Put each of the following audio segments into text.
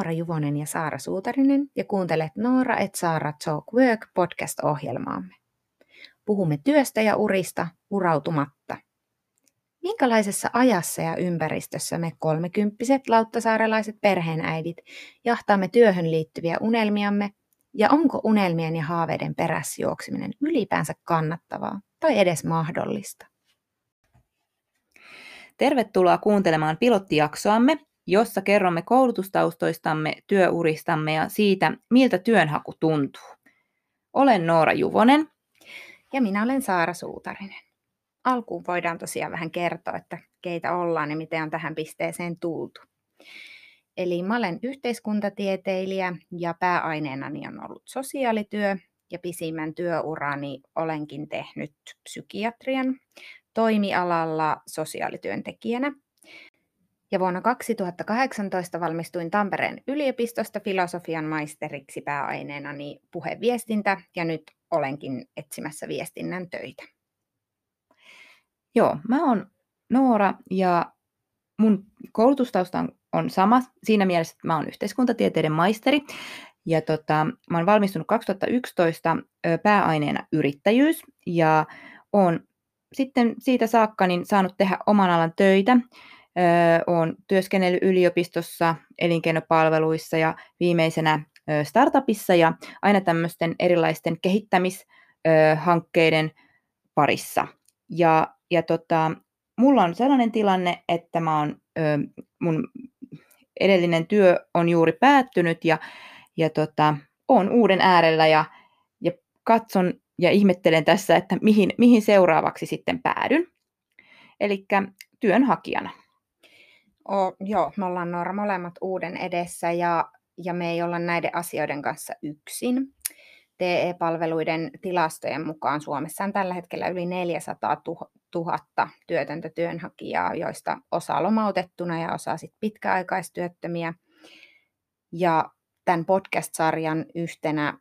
Noora Juvonen ja Saara Suutarinen ja kuuntelet Noora et Saara Talk Work podcast-ohjelmaamme. Puhumme työstä ja urista urautumatta. Minkälaisessa ajassa ja ympäristössä me kolmekymppiset lauttasaarelaiset perheenäidit jahtaamme työhön liittyviä unelmiamme ja onko unelmien ja haaveiden perässä juokseminen ylipäänsä kannattavaa tai edes mahdollista? Tervetuloa kuuntelemaan pilottijaksoamme, jossa kerromme koulutustaustoistamme, työuristamme ja siitä, miltä työnhaku tuntuu. Olen Noora Juvonen. Ja minä olen Saara Suutarinen. Alkuun voidaan tosiaan vähän kertoa, että keitä ollaan ja miten on tähän pisteeseen tultu. Eli mä olen yhteiskuntatieteilijä ja pääaineenani on ollut sosiaalityö ja pisimmän työurani olenkin tehnyt psykiatrian toimialalla sosiaalityöntekijänä. Ja vuonna 2018 valmistuin Tampereen yliopistosta filosofian maisteriksi pääaineenani puheviestintä ja nyt olenkin etsimässä viestinnän töitä. Joo, mä oon Noora ja mun koulutustausta on, on sama siinä mielessä, että mä oon yhteiskuntatieteiden maisteri. Ja tota, mä oon valmistunut 2011 pääaineena yrittäjyys ja oon sitten siitä saakka niin saanut tehdä oman alan töitä. Olen työskennellyt yliopistossa, elinkeinopalveluissa ja viimeisenä startupissa ja aina tämmöisten erilaisten kehittämishankkeiden parissa. Ja, ja tota, mulla on sellainen tilanne, että mä oon, mun edellinen työ on juuri päättynyt ja, ja tota, on uuden äärellä ja, ja katson ja ihmettelen tässä, että mihin, mihin seuraavaksi sitten päädyn. Eli työnhakijana. O, joo, me ollaan Noora molemmat uuden edessä ja, ja me ei olla näiden asioiden kanssa yksin. TE-palveluiden tilastojen mukaan Suomessa on tällä hetkellä yli 400 000 työtöntä työnhakijaa, joista osa lomautettuna ja osa sit pitkäaikaistyöttömiä. Ja tämän podcast-sarjan yhtenä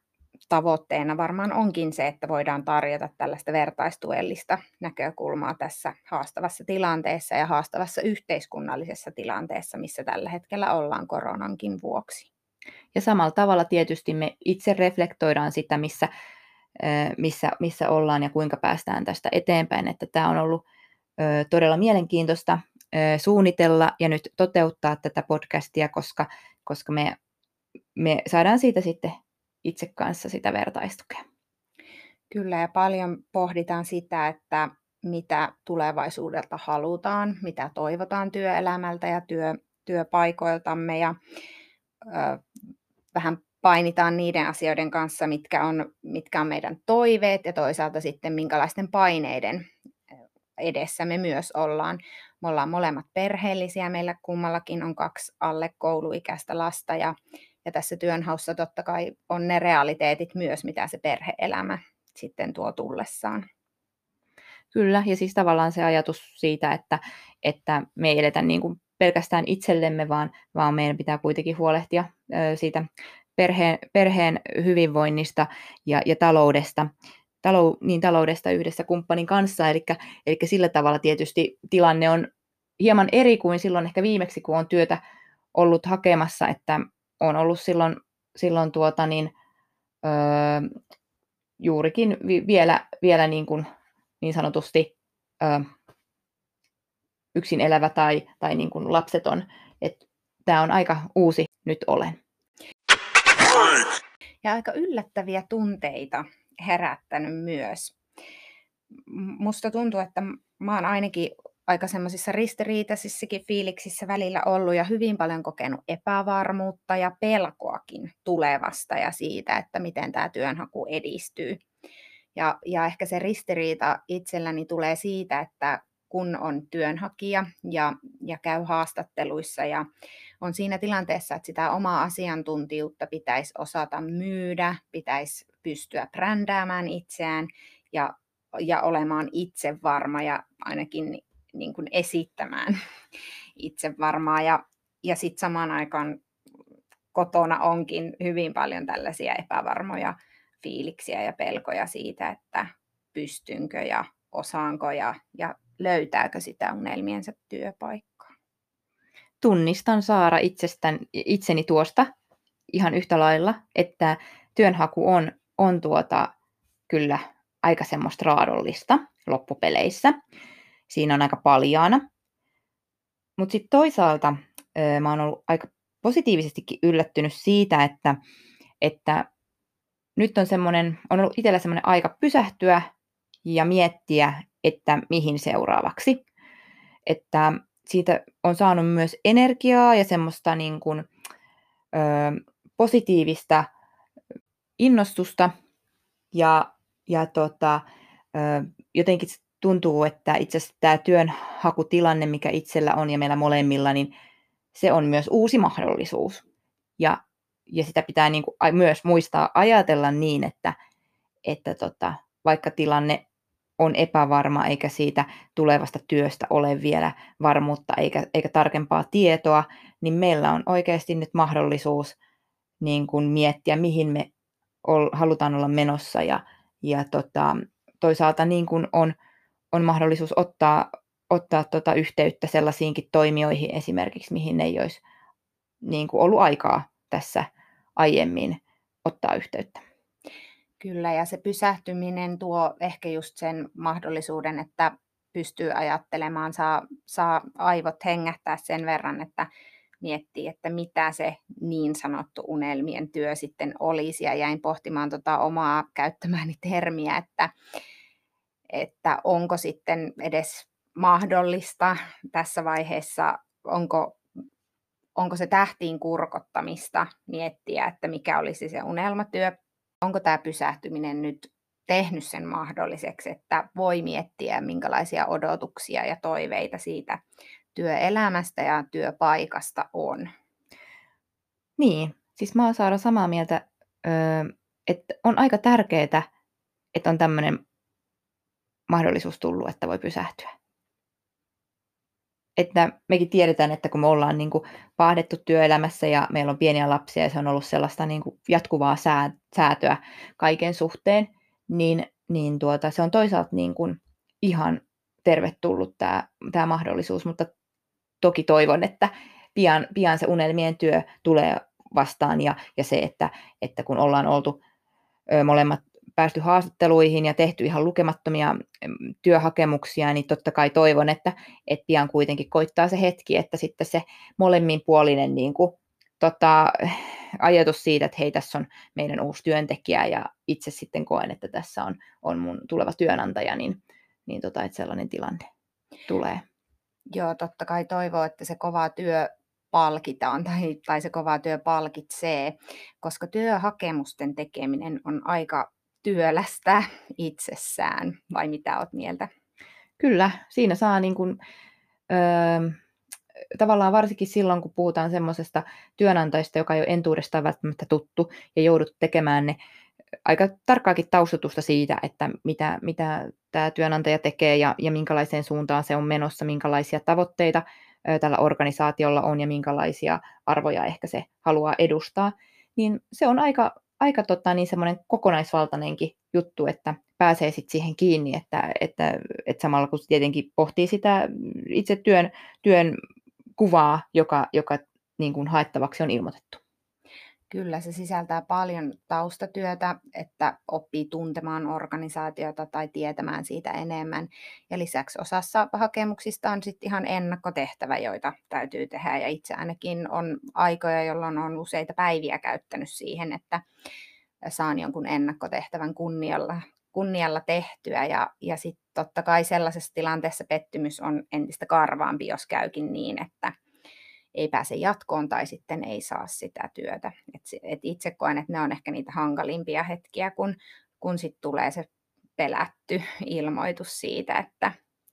tavoitteena varmaan onkin se, että voidaan tarjota tällaista vertaistuellista näkökulmaa tässä haastavassa tilanteessa ja haastavassa yhteiskunnallisessa tilanteessa, missä tällä hetkellä ollaan koronankin vuoksi. Ja samalla tavalla tietysti me itse reflektoidaan sitä, missä, missä, missä ollaan ja kuinka päästään tästä eteenpäin. Että tämä on ollut todella mielenkiintoista suunnitella ja nyt toteuttaa tätä podcastia, koska, koska me, me saadaan siitä sitten itse kanssa sitä vertaistukea. Kyllä, ja paljon pohditaan sitä, että mitä tulevaisuudelta halutaan, mitä toivotaan työelämältä ja työ, työpaikoiltamme, ja ö, vähän painitaan niiden asioiden kanssa, mitkä on, mitkä on meidän toiveet, ja toisaalta sitten minkälaisten paineiden edessä me myös ollaan. Me ollaan molemmat perheellisiä, meillä kummallakin on kaksi alle kouluikäistä lasta, ja ja tässä työnhaussa totta kai on ne realiteetit myös, mitä se perheelämä sitten tuo tullessaan. Kyllä, ja siis tavallaan se ajatus siitä, että, että me ei eletä niin kuin pelkästään itsellemme, vaan, vaan meidän pitää kuitenkin huolehtia siitä perheen, perheen hyvinvoinnista ja, ja taloudesta, talou, niin taloudesta yhdessä kumppanin kanssa. Eli, eli sillä tavalla tietysti tilanne on hieman eri kuin silloin ehkä viimeksi, kun on työtä ollut hakemassa, että on ollut silloin, silloin tuota niin, öö, juurikin vi, vielä, vielä niin, kuin, niin sanotusti öö, yksin elävä tai, tai niin kuin lapseton. Tämä on aika uusi nyt olen. Ja aika yllättäviä tunteita herättänyt myös. Musta tuntuu, että mä oon ainakin aika semmoisissa ristiriitaisissakin fiiliksissä välillä ollut ja hyvin paljon kokenut epävarmuutta ja pelkoakin tulevasta ja siitä, että miten tämä työnhaku edistyy. Ja, ja ehkä se ristiriita itselläni tulee siitä, että kun on työnhakija ja, ja käy haastatteluissa ja on siinä tilanteessa, että sitä omaa asiantuntijuutta pitäisi osata myydä, pitäisi pystyä brändäämään itseään ja, ja olemaan itse varma ja ainakin niin kuin esittämään itse varmaan. Ja, ja sitten samaan aikaan kotona onkin hyvin paljon tällaisia epävarmoja fiiliksiä ja pelkoja siitä, että pystynkö ja osaanko ja, ja löytääkö sitä unelmiensa työpaikkaa. tunnistan Saara itsestän, itseni tuosta ihan yhtä lailla, että työnhaku on, on tuota, kyllä aika semmoista raadollista loppupeleissä. Siinä on aika paljaana. Mutta sitten toisaalta mä oon ollut aika positiivisestikin yllättynyt siitä, että, että nyt on, semmoinen, on ollut itsellä semmoinen aika pysähtyä ja miettiä, että mihin seuraavaksi. Että siitä on saanut myös energiaa ja semmoista niin kuin, ö, positiivista innostusta ja, ja tota, ö, jotenkin tuntuu, että itse asiassa tämä työnhakutilanne, mikä itsellä on ja meillä molemmilla, niin se on myös uusi mahdollisuus. Ja, ja sitä pitää niin kuin myös muistaa ajatella niin, että, että tota, vaikka tilanne on epävarma eikä siitä tulevasta työstä ole vielä varmuutta eikä, eikä tarkempaa tietoa, niin meillä on oikeasti nyt mahdollisuus niin kuin miettiä, mihin me ol, halutaan olla menossa ja, ja tota, toisaalta niin kuin on, on mahdollisuus ottaa, ottaa tota yhteyttä sellaisiinkin toimijoihin esimerkiksi, mihin ei olisi niin kuin ollut aikaa tässä aiemmin ottaa yhteyttä. Kyllä, ja se pysähtyminen tuo ehkä just sen mahdollisuuden, että pystyy ajattelemaan, saa, saa aivot hengähtää sen verran, että miettii, että mitä se niin sanottu unelmien työ sitten olisi. Ja jäin pohtimaan tota omaa käyttämääni termiä, että, että onko sitten edes mahdollista tässä vaiheessa, onko, onko se tähtiin kurkottamista miettiä, että mikä olisi se unelmatyö onko tämä pysähtyminen nyt tehnyt sen mahdolliseksi, että voi miettiä, minkälaisia odotuksia ja toiveita siitä työelämästä ja työpaikasta on. Niin, siis mä oon Saara samaa mieltä, että on aika tärkeää, että on tämmöinen mahdollisuus tullut, että voi pysähtyä. Että mekin tiedetään, että kun me ollaan niin kuin paahdettu työelämässä ja meillä on pieniä lapsia ja se on ollut sellaista niin kuin jatkuvaa sää, säätöä kaiken suhteen, niin, niin tuota, se on toisaalta niin kuin ihan tervetullut tämä, tämä mahdollisuus, mutta toki toivon, että pian, pian se unelmien työ tulee vastaan ja, ja se, että, että kun ollaan oltu molemmat päästy haastatteluihin ja tehty ihan lukemattomia työhakemuksia, niin totta kai toivon, että, että pian kuitenkin koittaa se hetki, että sitten se molemminpuolinen niin kuin, tota, ajatus siitä, että hei, tässä on meidän uusi työntekijä ja itse sitten koen, että tässä on, on mun tuleva työnantaja, niin, niin tota, että sellainen tilanne tulee. Joo, totta kai toivoo, että se kova työ palkitaan tai, tai se kova työ palkitsee, koska työhakemusten tekeminen on aika työlästä itsessään, vai mitä olet mieltä? Kyllä, siinä saa niin kuin, öö, tavallaan varsinkin silloin, kun puhutaan semmoisesta työnantajista, joka ei ole entuudestaan välttämättä tuttu ja joudut tekemään ne aika tarkkaakin taustutusta siitä, että mitä, mitä tämä työnantaja tekee ja, ja minkälaiseen suuntaan se on menossa, minkälaisia tavoitteita ö, tällä organisaatiolla on ja minkälaisia arvoja ehkä se haluaa edustaa, niin se on aika aika tota, niin semmoinen kokonaisvaltainenkin juttu, että pääsee sit siihen kiinni, että, että, että samalla kun tietenkin pohtii sitä itse työn, työn kuvaa, joka, joka niin kuin haettavaksi on ilmoitettu. Kyllä, se sisältää paljon taustatyötä, että oppii tuntemaan organisaatiota tai tietämään siitä enemmän. Ja lisäksi osassa hakemuksista on sitten ihan ennakkotehtävä, joita täytyy tehdä. Ja itse ainakin on aikoja, jolloin on useita päiviä käyttänyt siihen, että saan jonkun ennakkotehtävän kunnialla, kunnialla tehtyä. Ja, ja sitten totta kai sellaisessa tilanteessa pettymys on entistä karvaampi, jos käykin niin, että ei pääse jatkoon tai sitten ei saa sitä työtä. Et, et itse koen, että ne on ehkä niitä hankalimpia hetkiä, kun, kun sitten tulee se pelätty ilmoitus siitä, että,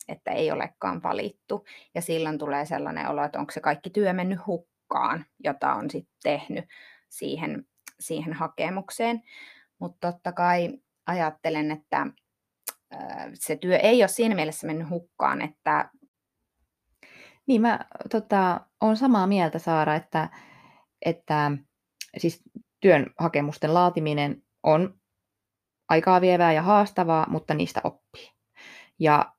että ei olekaan valittu. Ja silloin tulee sellainen olo, että onko se kaikki työ mennyt hukkaan, jota on sitten tehnyt siihen, siihen hakemukseen. Mutta totta kai ajattelen, että se työ ei ole siinä mielessä mennyt hukkaan, että niin mä tota, olen samaa mieltä Saara, että, että siis työn hakemusten laatiminen on aikaa vievää ja haastavaa, mutta niistä oppii. Ja,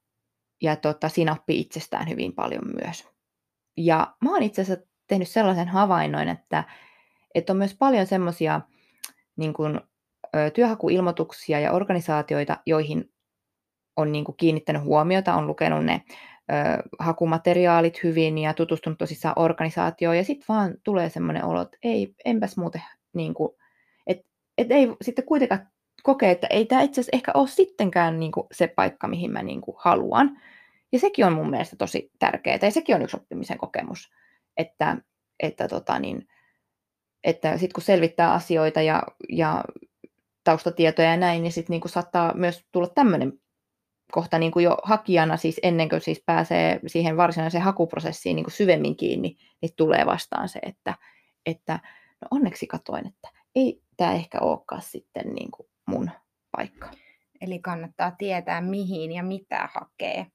ja tota, siinä oppii itsestään hyvin paljon myös. Ja mä oon itse asiassa tehnyt sellaisen havainnon, että, että on myös paljon semmoisia niin työhakuilmoituksia ja organisaatioita, joihin on niin kuin kiinnittänyt huomiota, on lukenut ne hakumateriaalit hyvin ja tutustunut tosissaan organisaatioon, ja sitten vaan tulee semmoinen olo, että ei, enpäs muuten, niin kuin, että et ei sitten kuitenkaan kokee, että ei tämä itse asiassa ehkä ole sittenkään niin kuin se paikka, mihin mä niin kuin haluan. Ja sekin on mun mielestä tosi tärkeää, ja sekin on yksi oppimisen kokemus, että, että, tota niin, että sitten kun selvittää asioita ja, ja taustatietoja ja näin, niin sitten niin saattaa myös tulla tämmöinen kohta niin kuin jo hakijana, siis ennen kuin siis pääsee siihen varsinaiseen hakuprosessiin niin kuin syvemmin kiinni, niin tulee vastaan se, että, että no onneksi katoin, että ei tämä ehkä olekaan sitten niin kuin mun paikka. Eli kannattaa tietää, mihin ja mitä hakee.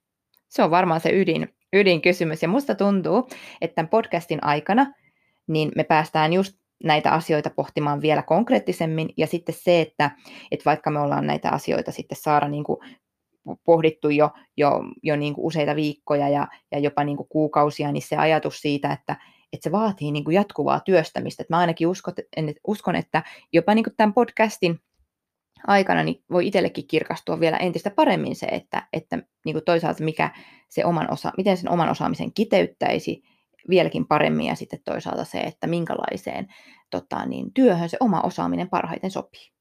Se on varmaan se ydin, ydinkysymys. Ja musta tuntuu, että tämän podcastin aikana niin me päästään just näitä asioita pohtimaan vielä konkreettisemmin. Ja sitten se, että, että vaikka me ollaan näitä asioita sitten saada niin kuin pohdittu jo, jo, jo niin kuin useita viikkoja ja, ja jopa niin kuin kuukausia, niin se ajatus siitä, että, että se vaatii niin kuin jatkuvaa työstämistä. Että mä ainakin uskon, uskon että jopa niin kuin tämän podcastin aikana niin voi itsellekin kirkastua vielä entistä paremmin se, että, että niin kuin toisaalta mikä se oman osa, miten sen oman osaamisen kiteyttäisi vieläkin paremmin ja sitten toisaalta se, että minkälaiseen tota, niin, työhön se oma osaaminen parhaiten sopii.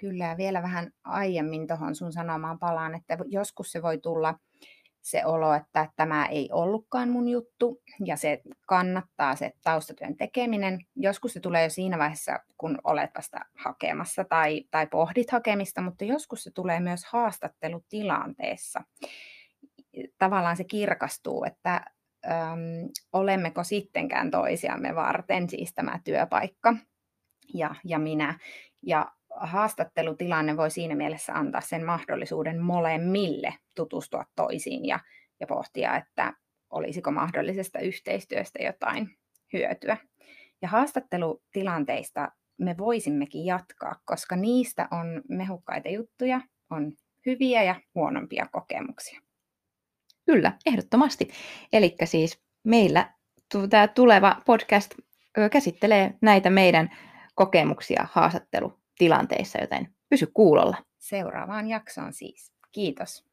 Kyllä, ja vielä vähän aiemmin tuohon sun sanomaan palaan, että joskus se voi tulla se olo, että tämä ei ollutkaan mun juttu ja se kannattaa se taustatyön tekeminen. Joskus se tulee jo siinä vaiheessa, kun olet vasta hakemassa tai, tai pohdit hakemista, mutta joskus se tulee myös haastattelutilanteessa. Tavallaan se kirkastuu, että äm, olemmeko sittenkään toisiamme varten, siis tämä työpaikka ja, ja minä. Ja haastattelutilanne voi siinä mielessä antaa sen mahdollisuuden molemmille tutustua toisiin ja, ja pohtia, että olisiko mahdollisesta yhteistyöstä jotain hyötyä. Ja haastattelutilanteista me voisimmekin jatkaa, koska niistä on mehukkaita juttuja, on hyviä ja huonompia kokemuksia. Kyllä, ehdottomasti. Eli siis meillä tämä tuleva podcast käsittelee näitä meidän kokemuksia haastattelu tilanteissa, joten pysy kuulolla. Seuraavaan jaksoon siis. Kiitos.